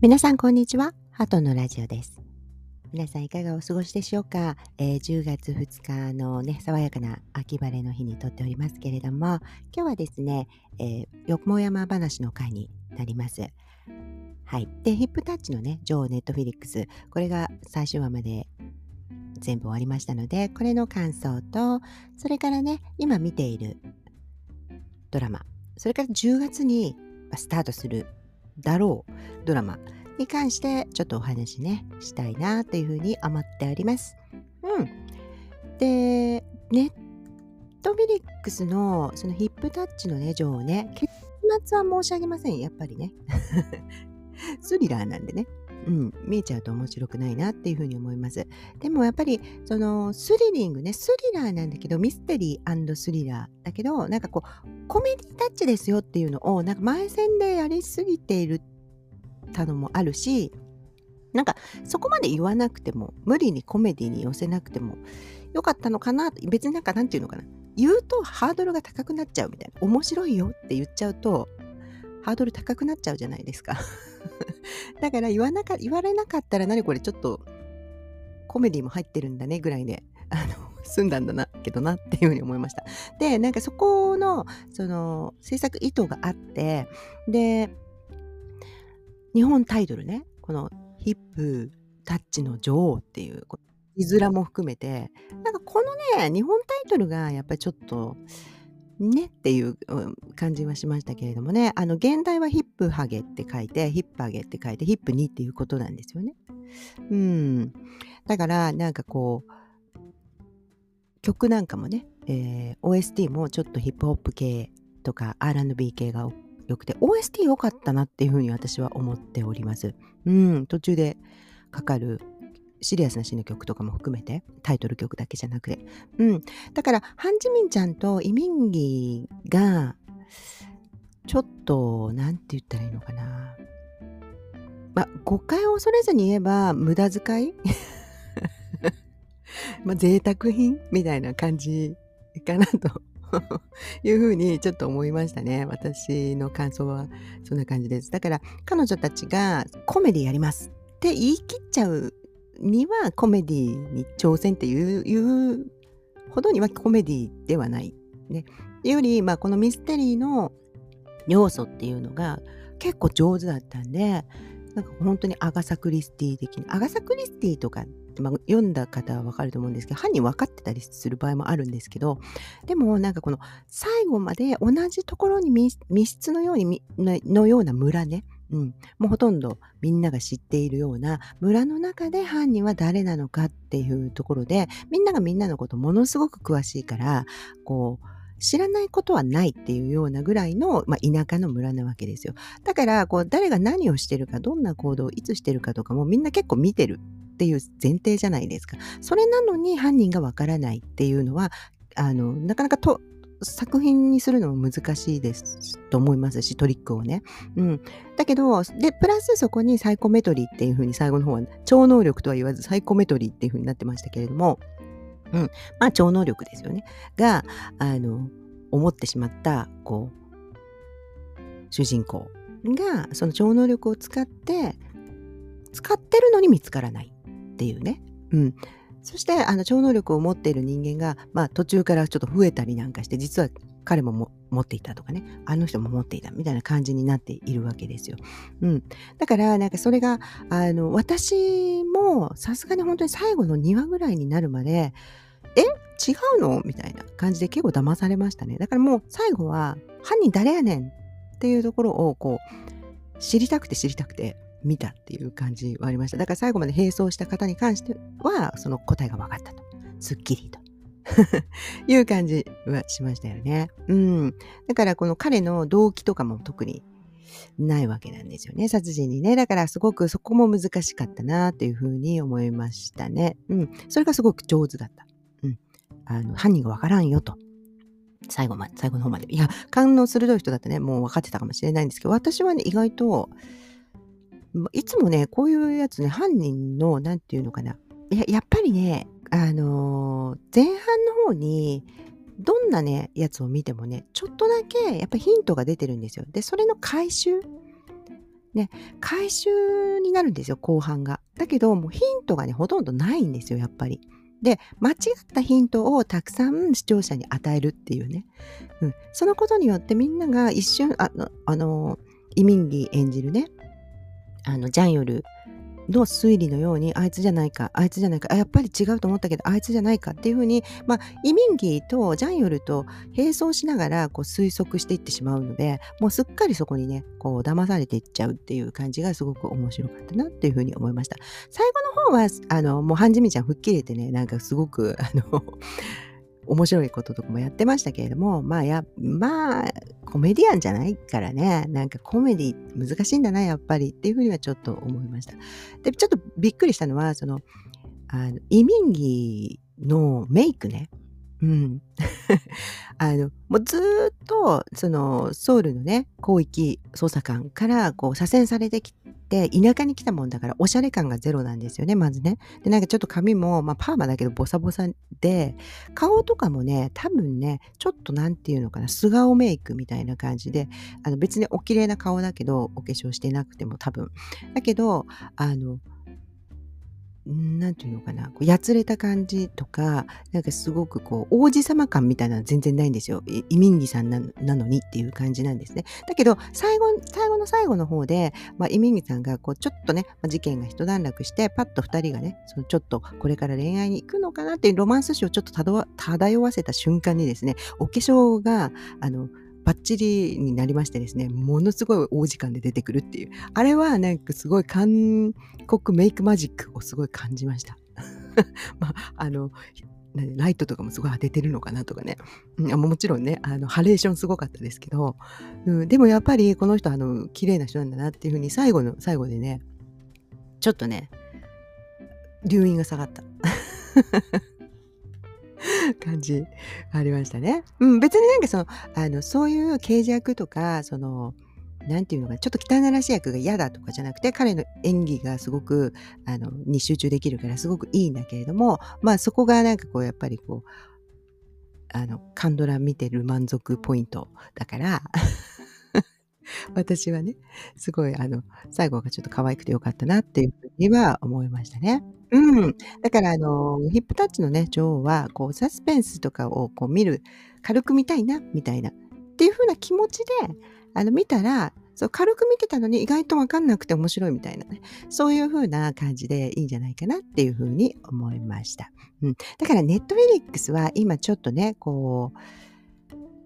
皆さんこんにちは。ハトのラジオです。皆さんいかがお過ごしでしょうか、えー、10月2日のね、爽やかな秋晴れの日にとっておりますけれども、今日はですね、えー、よもやま話の回になります。はい。で、ヒップタッチのね、女王ネットフィリックス、これが最終話まで全部終わりましたので、これの感想と、それからね、今見ているドラマ、それから10月にスタートするだろうドラマに関してちょっとお話ねしたいなというふうに思っております。うん。で、ネットフィリックスのそのヒップタッチのね、女王ね、結末は申し上げません。やっぱりね。スリラーなんでね。うん、見えちゃうと面白くないなっていうふうに思います。でもやっぱりそのスリリングね、スリラーなんだけど、ミステリースリラーだけど、なんかこう、コメディタッチですよっていうのを、なんか前線でやりすぎているたのもあるし、なんかそこまで言わなくても、無理にコメディに寄せなくてもよかったのかな別になんかなんていうのかな。言うとハードルが高くなっちゃうみたいな。面白いよって言っちゃうと、ハードル高くなっちゃうじゃないですか。だから言わなか言われなかったら何これちょっとコメディも入ってるんだねぐらいで、あの、済んだんだな、けどなっていうふうに思いました。で、なんかそこの、その、制作意図があって、で、日本タイトルね、このヒップタッチの女王っていう、字面も含めて、なんかこのね、日本タイトルがやっぱりちょっと、ねっていう感じはしましたけれどもね、あの、現代はヒップハゲって書いて、ヒップハゲって書いて、ヒップにっていうことなんですよね。うん。だから、なんかこう、曲なんかもね、えー、OST もちょっとヒップホップ系とか R&B 系が良くて、OST 良かったなっていうふうに私は思っております。うん、途中でかかるシリアスな詩の曲とかも含めて、タイトル曲だけじゃなくて。うん。だから、ハンジミンちゃんとイミンギが、ちょっと、なんて言ったらいいのかな。まあ、誤解を恐れずに言えば、無駄遣い？まあ、贅沢品？みたいな感じかなと いうふうにちょっと思いましたね。私の感想はそんな感じです。だから彼女たちがコメディやりますって言い切っちゃうにはコメディに挑戦っていうほどにはコメディではない。ね。より、まあ、このミステリーの要素っていうのが結構上手だったんで、なんか本当にアガサ・クリスティ的に、アガサ・クリスティとかっ、まあ、読んだ方はわかると思うんですけど、犯人分かってたりする場合もあるんですけど、でもなんかこの最後まで同じところに密室のようにのような村ね、うん、もうほとんどみんなが知っているような村の中で犯人は誰なのかっていうところでみんながみんなのことものすごく詳しいからこう知らないことはないっていうようなぐらいの、まあ、田舎の村なわけですよ。だからこう誰が何をしてるかどんな行動をいつしてるかとかもみんな結構見てる。っていう前提じゃないですか。それなのに犯人がわからないっていうのはあのなかなかと作品にするのも難しいですと思いますし、トリックをね。うん。だけど、で、プラスそこにサイコメトリーっていう風に最後の方は、超能力とは言わずサイコメトリーっていう風になってましたけれども、うん。まあ、超能力ですよね。が、あの、思ってしまった、こう、主人公が、その超能力を使って、使ってるのに見つからないっていうね。うん。そしてあの超能力を持っている人間が、まあ、途中からちょっと増えたりなんかして実は彼も持っていたとかねあの人も持っていたみたいな感じになっているわけですよ。うん、だからなんかそれがあの私もさすがに本当に最後の2話ぐらいになるまでえ？違うの？みたいな感じで結構騙されましたね。だからもう最後は犯人誰やねん？っていうところをこう知りたくて知りたくて見たっていう感じはありました。だから最後まで並走した方に関しては、その答えが分かったと。すっきりと。いう感じはしましたよね。うん。だからこの彼の動機とかも特にないわけなんですよね。殺人にね。だからすごくそこも難しかったなというふうに思いましたね。うん。それがすごく上手だった。うん。あの、犯人がわからんよと。最後まで、最後の方まで。いや、感の鋭い人だってね、もう分かってたかもしれないんですけど、私はね、意外と、いつもね、こういうやつね、犯人の、なんていうのかな。ややっぱりね、あのー、前半の方に、どんなね、やつを見てもね、ちょっとだけ、やっぱヒントが出てるんですよ。で、それの回収ね、回収になるんですよ、後半が。だけど、もうヒントがね、ほとんどないんですよ、やっぱり。で、間違ったヒントをたくさん視聴者に与えるっていうね。うん、そのことによってみんなが一瞬、あの、あのイミンギ演じるね、あの、ジャンヨルの推理のようにあいつじゃないかあいつじゃないかあやっぱり違うと思ったけどあいつじゃないかっていうふうに、まあ、イミンギとジャンヨルと並走しながらこう推測していってしまうのでもうすっかりそこにねこう騙されていっちゃうっていう感じがすごく面白かったなっていうふうに思いました。最後の方はあのもうハンジミちゃん吹っ切れてねなんかすごくあの面白いこととかもやってましたけれども、まあや、まあ、コメディアンじゃないからね、なんかコメディ難しいんだな、やっぱりっていうふうにはちょっと思いました。で、ちょっとびっくりしたのは、その、あの、移民着のメイクね。うん。あの、もうずっと、その、ソウルのね、広域捜査官から、こう、左遷されてきて、田舎に来たもんだから、おしゃれ感がゼロなんですよね、まずね。で、なんかちょっと髪も、まあ、パーマだけど、ボサボサで、顔とかもね、多分ね、ちょっとなんていうのかな、素顔メイクみたいな感じで、あの、別にお綺麗な顔だけど、お化粧してなくても多分。だけど、あの、なんていうのかな、こうやつれた感じとか、なんかすごくこう、王子様感みたいなのは全然ないんですよ。イミンギさんなのにっていう感じなんですね。だけど、最後、最後の最後の方で、まあ、イミンギさんがこう、ちょっとね、まあ、事件が一段落して、パッと二人がね、そのちょっとこれから恋愛に行くのかなっていうロマンス誌をちょっと漂わせた瞬間にですね、お化粧が、あの、バッチリになりましてですね、ものすごい大時間で出てくるっていう。あれはなんかすごい韓国メイクマジックをすごい感じました。まあ、あの、ライトとかもすごい当ててるのかなとかね。うん、もちろんね、あの、ハレーションすごかったですけど、うん、でもやっぱりこの人、あの、綺麗な人なんだなっていうふうに最後の、最後でね、ちょっとね、留飲が下がった。感じありましたね。うん、別になんかその、あの、そういう刑事役とか、その、なんていうのかちょっと汚らしい役が嫌だとかじゃなくて、彼の演技がすごく、あの、に集中できるからすごくいいんだけれども、まあそこがなんかこう、やっぱりこう、あの、カンドラ見てる満足ポイントだから 私はね、すごい、あの、最後がちょっと可愛くてよかったなっていうふうには思いましたね。うん。だから、あの、ヒップタッチのね、女王は、こう、サスペンスとかをこう見る、軽く見たいな、みたいな、っていう風な気持ちで、あの、見たら、そう軽く見てたのに意外とわかんなくて面白いみたいなね。そういう風な感じでいいんじゃないかなっていう風に思いました。うん。だからネットフェリックスは今ちょっとね、こう、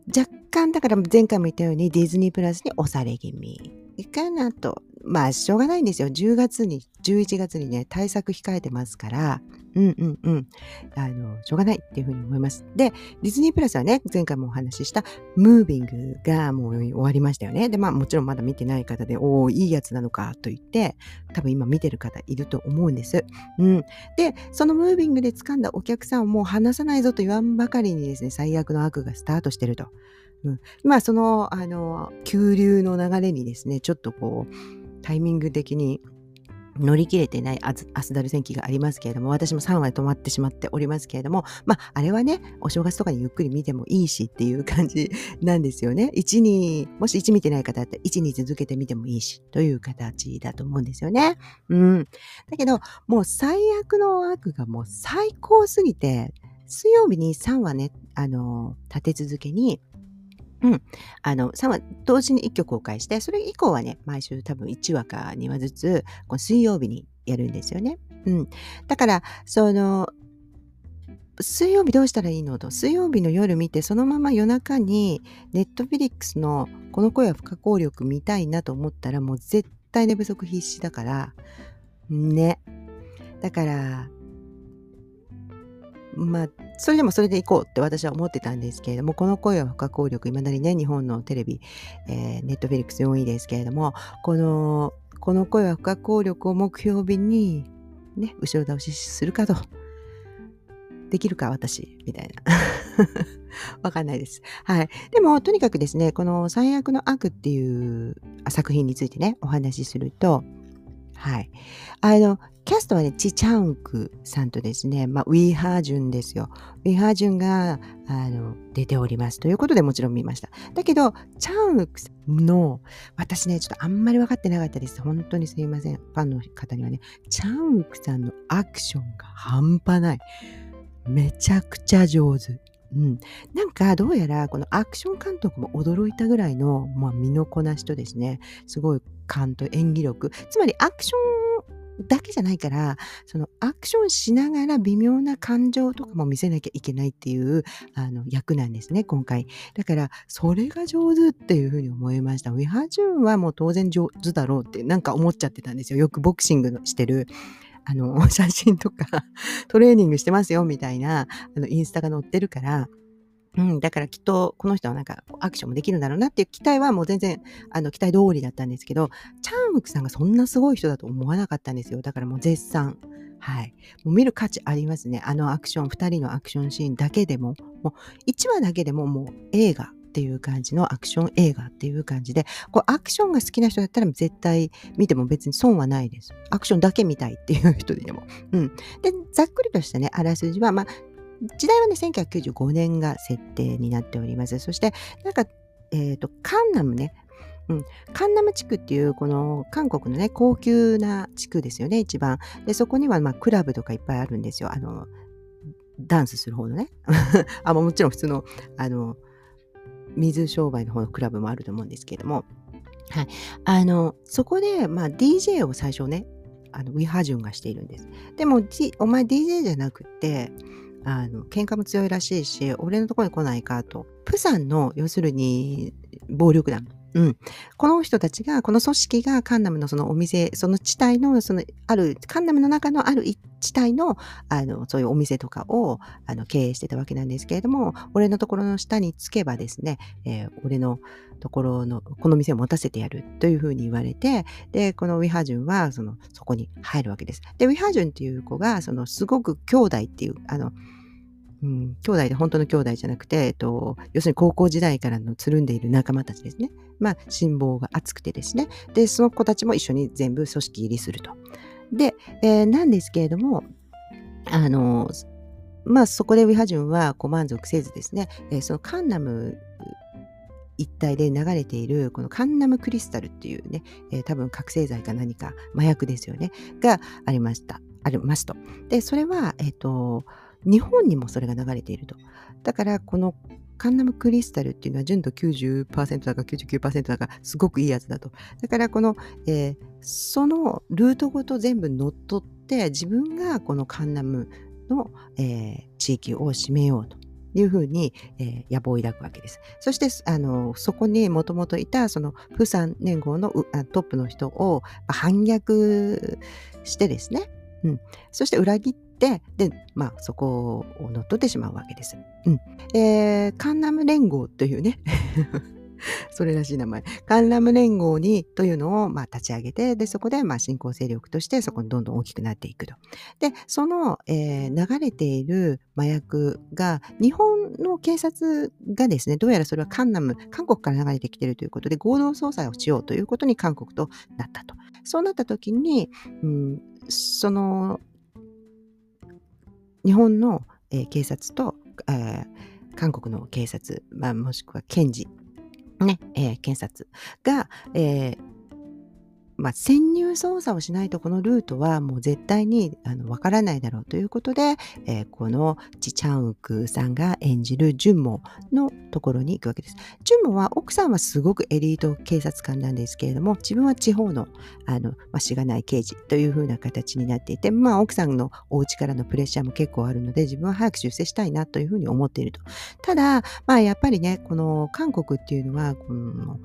若干だから前回も言ったようにディズニープラスに押され気味かなとまあ、しょうがないんですよ。10月に、11月にね、対策控えてますから、うんうんうん。あの、しょうがないっていうふうに思います。で、ディズニープラスはね、前回もお話しした、ムービングがもう終わりましたよね。で、まあ、もちろんまだ見てない方で、おおいいやつなのかと言って、多分今見てる方いると思うんです。うん。で、そのムービングで掴んだお客さんをもう離さないぞと言わんばかりにですね、最悪の悪がスタートしてると。うん。まあ、その、あの、急流の流れにですね、ちょっとこう、タイミング的に乗り切れてないアスダル戦記がありますけれども、私も3話で止まってしまっておりますけれども、まあ、あれはね、お正月とかにゆっくり見てもいいしっていう感じなんですよね。1、2、もし1見てない方だったら1、2続けてみてもいいしという形だと思うんですよね。うん。だけど、もう最悪の悪がもう最高すぎて、水曜日に3話ね、あの、立て続けに、うん。あの、3話同時に1曲公開して、それ以降はね、毎週多分1話か2話ずつ、この水曜日にやるんですよね。うん。だから、その、水曜日どうしたらいいのと、水曜日の夜見て、そのまま夜中に、ネットフィリックスのこの声は不可抗力見たいなと思ったら、もう絶対寝不足必至だから、ね。だから、まあ、それでもそれでいこうって私は思ってたんですけれども、この声は不可抗力、いまだにね、日本のテレビ、えー、ネットフェリックス4位ですけれども、この、この声は不可抗力を目標日に、ね、後ろ倒しするかと。できるか、私、みたいな。わかんないです。はい。でも、とにかくですね、この最悪の悪っていう作品についてね、お話しすると、はい。あの、キャストはね、チ・チャンクさんとですね、まあ、ウィーハージュンですよ。ウィーハージュンが、あの、出ております。ということでもちろん見ました。だけど、チャンクさんの、私ね、ちょっとあんまり分かってなかったです。本当にすいません。ファンの方にはね、チャンクさんのアクションが半端ない。めちゃくちゃ上手。うん、なんかどうやらこのアクション監督も驚いたぐらいの、まあ、身のこなしとですねすごい勘と演技力。つまりアクションだけじゃないからそのアクションしながら微妙な感情とかも見せなきゃいけないっていうあの役なんですね今回。だからそれが上手っていうふうに思いました。ウィハ・ジュンはもう当然上手だろうってなんか思っちゃってたんですよ。よくボクシングしてる。あの、写真とかトレーニングしてますよ、みたいな、あの、インスタが載ってるから、うん、だからきっとこの人はなんかアクションもできるんだろうなっていう期待はもう全然あの期待通りだったんですけど、チャンウクさんがそんなすごい人だと思わなかったんですよ。だからもう絶賛。はい。もう見る価値ありますね。あのアクション、2人のアクションシーンだけでも、もう1話だけでももう映画っていう感じのアクション映画っていう感じで、こうアクションが好きな人だったら絶対見ても別に損はないです。アクションだけ見たいっていう人でも。うん。で、ざっくりとしたね、あらすじは、まあ、時代はね、1995年が設定になっております。そして、なんか、えっ、ー、と、カンナムね、うん、カンナム地区っていうこの韓国のね高級な地区ですよね一番でそこにはまあクラブとかいっぱいあるんですよあのダンスする方のね あもちろん普通のあの水商売の方のクラブもあると思うんですけれども、はい、あのそこで、まあ、DJ を最初ねあのウィハジュンがしているんです。でも、G、お前 DJ じゃなくてあの喧嘩も強いらしいし俺のところに来ないかと。プサンの要するに暴力団。うん、この人たちが、この組織がカンナムのそのお店、その地帯の、そのある、カンナムの中のある地帯の、あの、そういうお店とかをあの経営してたわけなんですけれども、俺のところの下につけばですね、えー、俺のところの、この店を持たせてやるというふうに言われて、で、このウィハジュンは、その、そこに入るわけです。で、ウィハジュンっていう子が、その、すごく兄弟っていう、あの、うん、兄弟で本当の兄弟じゃなくて、えっと、要するに高校時代からのつるんでいる仲間たちですね。まあ、辛抱が厚くてですね。で、その子たちも一緒に全部組織入りすると。で、えー、なんですけれども、あの、まあ、そこでウィハジュンはこう満足せずですね、えー、そのカンナム一帯で流れているこのカンナムクリスタルっていうね、えー、多分覚醒剤か何か麻薬ですよね、がありました。ありますと。で、それは、えっ、ー、と、日本にもそれが流れていると。だからこのカンナムクリスタルっていうのは純度90%だか99%だかすごくいいやつだと。だからこの、えー、そのルートごと全部乗っ取って自分がこのカンナムの、えー、地域を占めようと。いうふうに、えー、野望を抱くわけです。そして、あの、そこにもともといた、その、プサン連合のトップの人を反逆してですね、うん。そして裏切って、で、まあ、そこを乗っ取ってしまうわけです。うん。えー、カンナム連合というね それらしい名前。カンラム連合にというのをまあ立ち上げて、で、そこでまあ新興勢力としてそこにどんどん大きくなっていくと。で、その、えー、流れている麻薬が、日本の警察がですね、どうやらそれはカンナム、韓国から流れてきているということで、合同捜査をしようということに韓国となったと。そうなった時に、うん、その、日本の、えー、警察と、えー、韓国の警察、まあ、もしくは検事ね、えー、検察が、えー、まあ、潜入捜査をしないとこのルートはもう絶対にあの分からないだろうということで、えー、このチ・チャンウクさんが演じるジュンモのところに行くわけです。ジュンモは奥さんはすごくエリート警察官なんですけれども自分は地方のあの、まあ、しがない刑事というふうな形になっていて、まあ、奥さんのお家からのプレッシャーも結構あるので自分は早く出世したいなというふうに思っていると。ただ、まあ、やっぱりねこの韓国っていうのはこの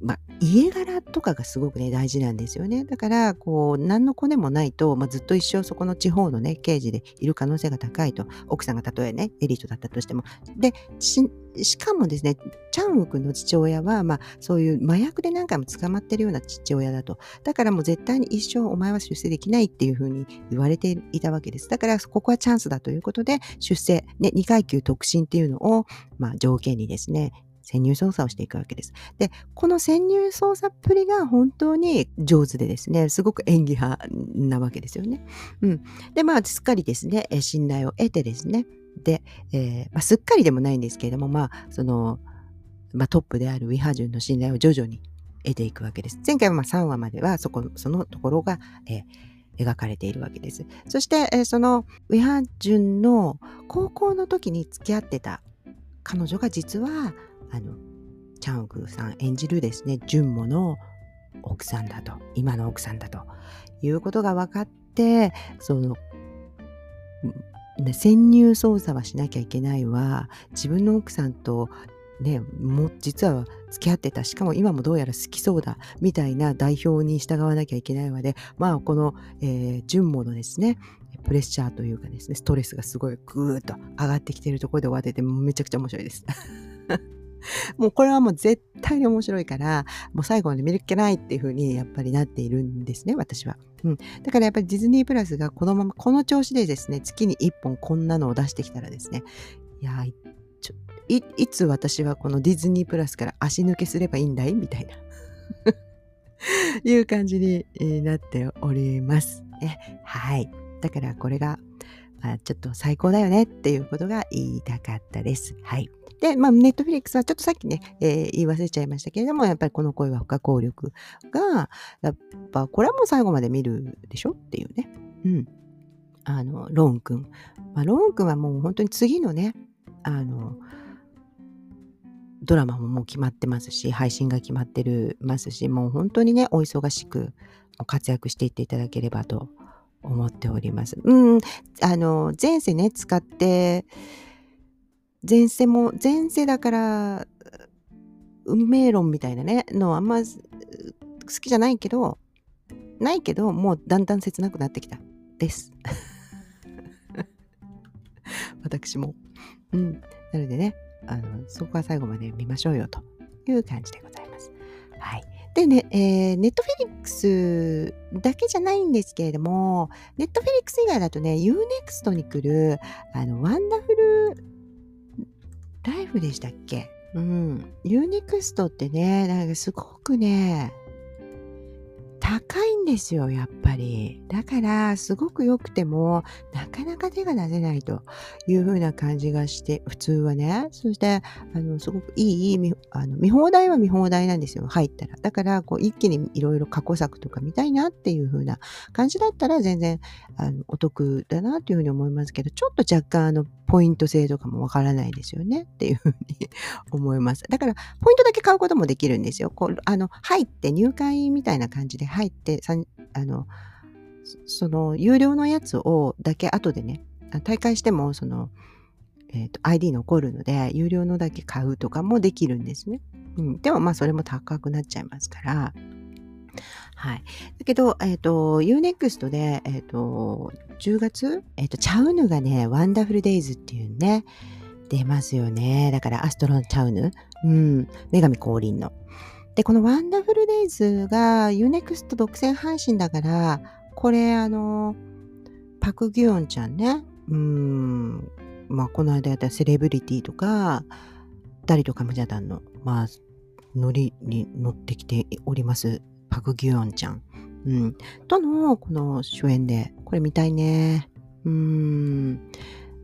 まあ、家柄とかがすごくね、大事なんですよね。だから、こう、何の子でもないと、まあ、ずっと一生そこの地方のね、刑事でいる可能性が高いと。奥さんがたとえね、エリートだったとしても。で、しかもですね、チャンウ君の父親は、まあ、そういう麻薬で何回も捕まってるような父親だと。だからもう絶対に一生お前は出世できないっていうふうに言われていたわけです。だから、ここはチャンスだということで、出世、ね、2階級特進っていうのを、まあ、条件にですね、潜入捜査をしていくわけです。で、この潜入捜査っぷりが本当に上手でですね、すごく演技派なわけですよね。うん。で、まあ、すっかりですね、信頼を得てですね、で、えー、まあ、すっかりでもないんですけれども、まあ、その、まあ、トップであるウィハジュンの信頼を徐々に得ていくわけです。前回はま3話まではそこ、そのところが、えー、描かれているわけです。そして、えー、そのウィハジュンの高校の時に付き合ってた彼女が実は、あの、チャングさん演じるですね、ジュンモの奥さんだと、今の奥さんだということが分かって、その、潜入捜査はしなきゃいけないわ。自分の奥さんとね、も実は付き合ってた。しかも今もどうやら好きそうだ。みたいな代表に従わなきゃいけないわで。まあこの、えー、順モのですねプレッシャーというかですねストレスがすごいグーッと上がってきているところで終わっててめちゃくちゃ面白いです。もうこれはもう絶対に面白いから、もう最後まで見るっけないっていう風にやっぱりなっているんですね、私は。うん。だからやっぱりディズニープラスがこのまま、この調子でですね、月に1本こんなのを出してきたらですね、いやちょいいつ私はこのディズニープラスから足抜けすればいいんだい？みたいな いう感じになっております。ね、はい。だからこれが、まあ、ちょっと最高だよねっていうことが言いたかったです。はい。で、まあ、ネットフリックスはちょっとさっきね、えー、言い忘れちゃいましたけれども、やっぱりこの声は不可抗力が、やっぱこれはもう最後まで見るでしょっていうね。うん。あの、ローン君。まあ、ローン君はもう本当に次のね、あの、ドラマももう決まってますし、配信が決まってるますし、もう本当にね、お忙しく活躍していっていただければと思っております。うん、あの、前世ね、使って、前世も、前世だから、運命論みたいなね、のあんま好きじゃないけど、ないけど、もうだんだん切なくなってきた。です。私も。うん。なのでね、あの、そこは最後まで見ましょうよという感じでございます。はい。でね、えー、ネットフェリックスだけじゃないんですけれども、ネットフェリックス以外だとね、UNEXT に来る、あの、ワンダフルライフでしたっけ？うん。UNEXT ってね、なんかすごくね、高いんですよ、やっぱり。だから、すごく良くても、なかなか手が出せないという風な感じがして、普通はね。そして、あの、すごくいい、あの見放題は見放題なんですよ、入ったら。だから、こう、一気にいろいろ過去作とか見たいなっていう風な感じだったら、全然、あの、お得だなという風に思いますけど、ちょっと若干、あの、ポイント制とかもわからないですよねっていう風に思います。だから、ポイントだけ買うこともできるんですよ。こう、あの、入って入会みたいな感じで入って、あの、その、有料のやつをだけ後でね、大会しても、その、えーと、ID 残るので、有料のだけ買うとかもできるんですね。うん、でも、まあ、それも高くなっちゃいますから、はい。だけど、えっ、ー、と、Unext で、えっ、ー、と、10月、えっ、ー、と、チャウヌがね、ワンダフルデイズっていうね、出ますよね。だから、アストロンチャウヌ？うん、女神降臨の。で、このワンダフルデイズが Unext 独占配信だから、これあの、パク・ギュオンちゃんね、うん、まあこの間やったセレブリティとか、ダリとカムジャダンの、まあ、ノリに乗ってきております、パク・ギュオンちゃん。うん。との、この主演で、これ見たいね。うん。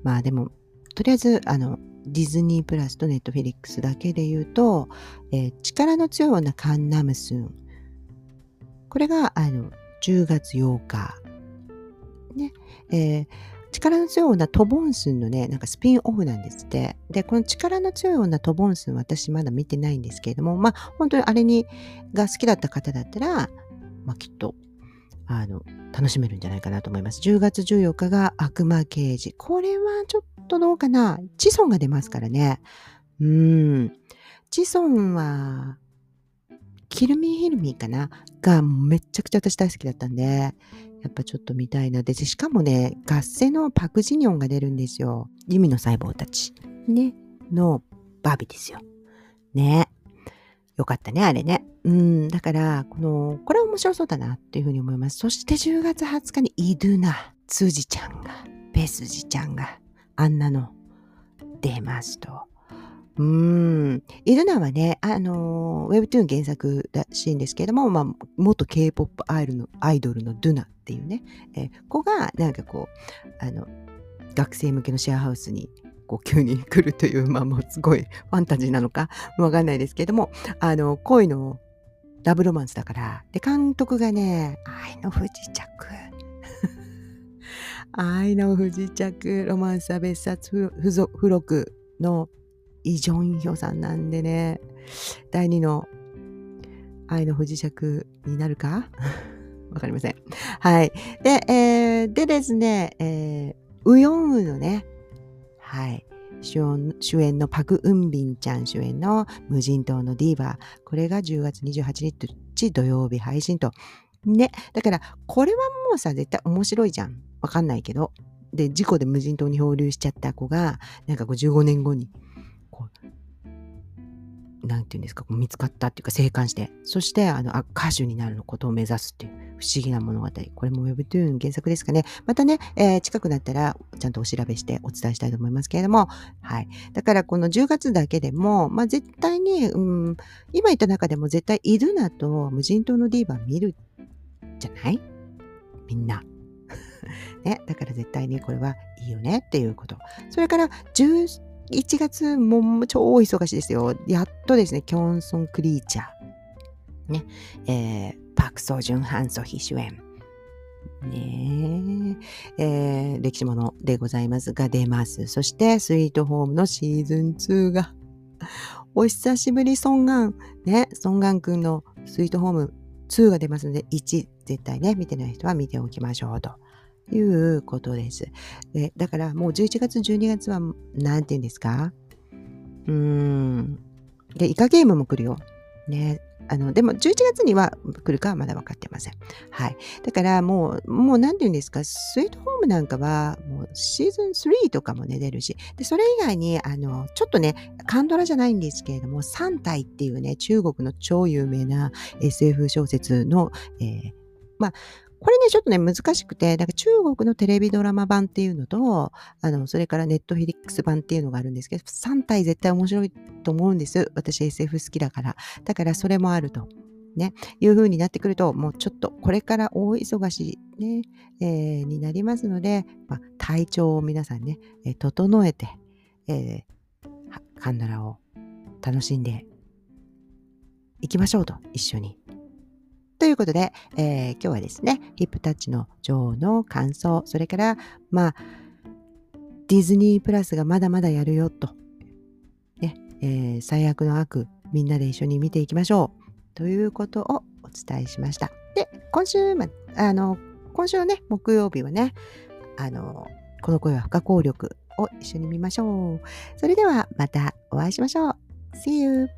まあでも、とりあえず、あの、ディズニープラスとネットフェリックスだけで言うと、えー、力の強いなカンナムスン。これが、あの、10月8日。ね。えー、力の強い女トボンスンのね、なんかスピンオフなんですって。で、この力の強い女トボンスン私まだ見てないんですけれども、まあ本当にあれにが好きだった方だったら、まあきっと、あの、楽しめるんじゃないかなと思います。10月14日が悪魔刑事。これはちょっとどうかな。チソンが出ますからね。うん。チソンは、キルミヒルミーかながめちゃくちゃ私大好きだったんで、やっぱちょっと見たいな。で、しかもね、合戦のパクジニョンが出るんですよ。弓の細胞たち。ね。のバービーですよ。ね。よかったね、あれね。うん、だから、この、これ面白そうだなっていうふうに思います。そして10月20日にイドゥナ、ツジちゃんが、ペスジちゃんが、あんなの出ますと。うん。イルナはね、あのー、Webtoon 原作らしいんですけれども、まあ、元 K-POP アイドルのアイドルのドゥナっていうね、えー、子が、なんかこう、あの、学生向けのシェアハウスにこう急に来るという、まあもうすごいファンタジーなのかわかんないですけれども、あの、恋のラブロマンスだから、で、監督がね、愛の不時着。愛の不時着、ロマンスは別冊付録のイ・ジョンヒョさんなんでね、第2の愛の不時着になるか？わかりません。はい。で、えー、でですね、えー、ウヨンウのね、はい。主演のパク・ウンビンちゃん主演の無人島のディーバー。これが10月28日土曜日配信と。ね。だから、これはもうさ、絶対面白いじゃん。わかんないけど。で、事故で無人島に漂流しちゃった子が、なんか55年後にこう、なんていうんですかこう、見つかったっていうか生還して、そしてあのあ歌手になるのことを目指すっていう不思議な物語。これも Webtoon 原作ですかね。またね、えー、近くなったらちゃんとお調べしてお伝えしたいと思いますけれども、はい。だからこの10月だけでも、まあ絶対に、うん、今言った中でも絶対いるなと無人島のディーバー見るじゃない？みんな。ね、だから絶対にこれはいいよねっていうこと。それから11月も超忙しいですよ。やっとですね、キョンソン・クリーチャー。ね、えー、パク・ソジュン・ハン・ソヒ主演。ねえー、歴史ものでございますが出ます。そして、スイートホームのシーズン2が、お久しぶり、ソンガン。ね、ソンガンくんのスイートホーム2が出ますので、1、絶対ね、見てない人は見ておきましょうと。いうことです。でだからもう11月、12月は何て言うんですか？うーん。で、イカゲームも来るよ。ね。あの、でも11月には来るかはまだ分かってません。はい。だからもう、もう何て言うんですか、スイートホームなんかはもうシーズン3とかもね、出るし、で、それ以外に、あの、ちょっとね、カンドラじゃないんですけれども、三体っていうね、中国の超有名な SF 小説の、えー、まあ、これね、ちょっとね、難しくて、だか中国のテレビドラマ版っていうのと、あの、それからネットフィリックス版っていうのがあるんですけど、3体絶対面白いと思うんです。私 SF 好きだから。だからそれもあると。ね、いう風になってくると、もうちょっとこれから大忙しね、えー、になりますので、まあ、体調を皆さんね、えー、整えて、えー、カンナラを楽しんでいきましょうと、一緒に。ということで、えー、今日はですね、ヒップタッチの女王の感想、それから、まあ、ディズニープラスがまだまだやるよと、ねえー、最悪の悪、みんなで一緒に見ていきましょう。ということをお伝えしました。で、今週、ま、あの、今週のね、木曜日はね、あの、この声は不可抗力を一緒に見ましょう。それではまたお会いしましょう。See you!